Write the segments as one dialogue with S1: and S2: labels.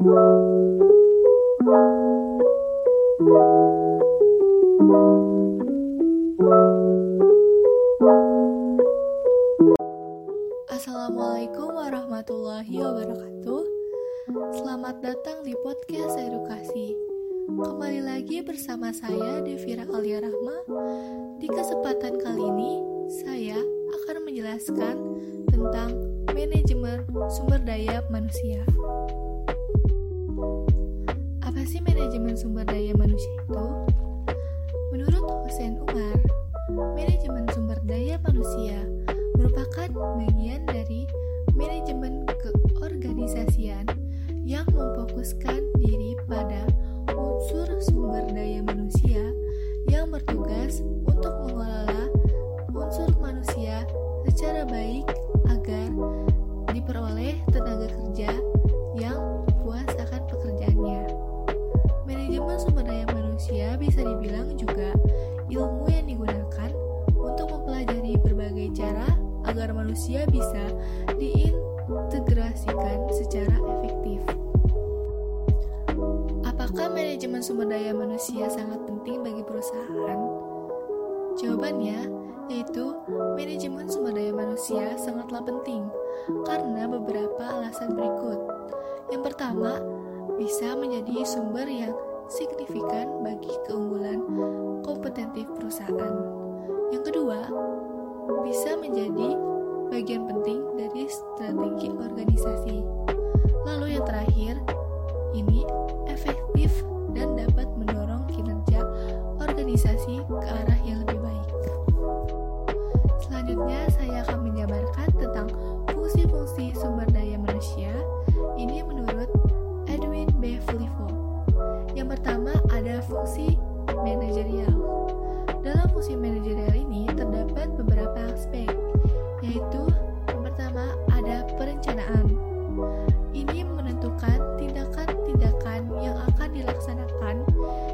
S1: Assalamualaikum warahmatullahi wabarakatuh. Selamat datang di podcast edukasi. Kembali lagi bersama saya Devira Alia Rahma. Di kesempatan kali ini, saya akan menjelaskan tentang manajemen sumber daya manusia. Apa sih manajemen sumber daya manusia itu? Menurut Hussein Umar, manajemen sumber daya manusia merupakan bagian dari manajemen keorganisasian yang memfokuskan diri pada unsur sumber daya manusia yang bertugas untuk mengelola unsur manusia secara baik agar diperoleh tenaga kerja yang puas akan manusia bisa dibilang juga ilmu yang digunakan untuk mempelajari berbagai cara agar manusia bisa diintegrasikan secara efektif. Apakah manajemen sumber daya manusia sangat penting bagi perusahaan? Jawabannya yaitu manajemen sumber daya manusia sangatlah penting karena beberapa alasan berikut. Yang pertama, bisa menjadi sumber yang signifikan bagi keunggulan kompetentif perusahaan. Yang kedua, bisa menjadi bagian penting dari strategi organisasi. Lalu yang terakhir, ini efektif dan dapat mendorong kinerja organisasi ke arah yang lebih baik. Selanjutnya, saya akan menjabarkan tentang fungsi-fungsi sumber daya akan dilaksanakan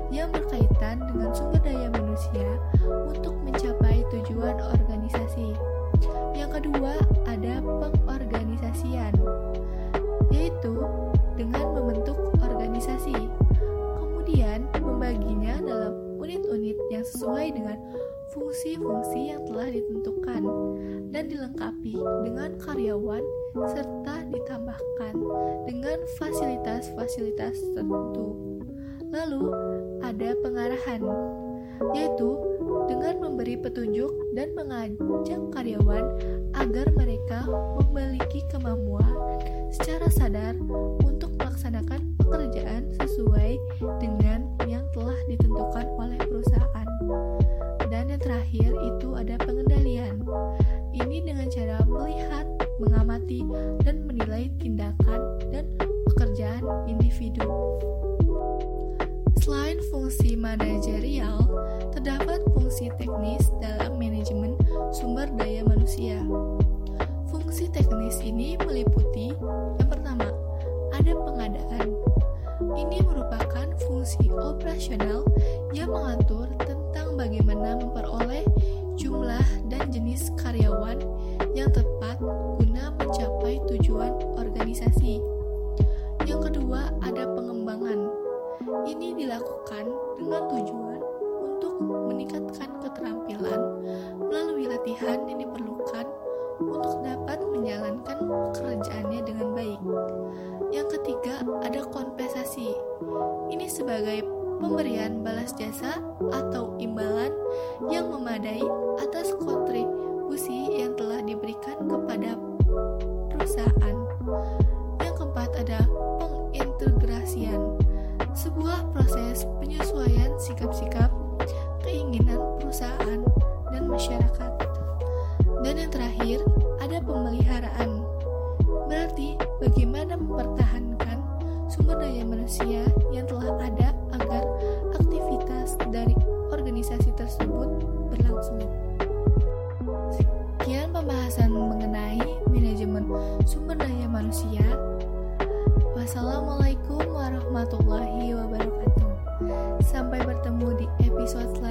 S1: yang berkaitan dengan sumber daya manusia untuk mencapai tujuan organisasi. Yang kedua, ada pengorganisasian, yaitu dengan membentuk organisasi, kemudian membaginya dalam unit-unit yang sesuai dengan fungsi-fungsi yang telah ditentukan dan dilengkapi dengan karyawan serta ditambahkan dengan fasilitas-fasilitas tertentu. Lalu, ada pengarahan, yaitu dengan memberi petunjuk dan mengajak karyawan agar mereka memiliki kemampuan secara sadar untuk melaksanakan pekerjaan sesuai dengan yang telah ditentukan oleh perusahaan. Dan yang terakhir itu ada pengendalian. Ini dengan cara melihat, mengamati, dan menilai tindakan dan pekerjaan individu. Selain fungsi manajerial, terdapat fungsi teknis dalam manajemen sumber daya manusia. Fungsi teknis ini meliputi yang pertama, ada pengadaan. Ini merupakan fungsi operasional yang mengatur tentang bagaimana memperoleh jumlah dan jenis karyawan yang tepat Ini dilakukan dengan tujuan untuk meningkatkan keterampilan melalui latihan yang diperlukan untuk dapat menjalankan pekerjaannya dengan baik. Yang ketiga, ada kompensasi. Ini sebagai pemberian balas jasa atau imbalan yang memadai atas kontribusi yang telah diberikan kepada manusia yang telah ada agar aktivitas dari organisasi tersebut berlangsung. Sekian pembahasan mengenai manajemen sumber daya manusia. Wassalamualaikum warahmatullahi wabarakatuh. Sampai bertemu di episode selanjutnya.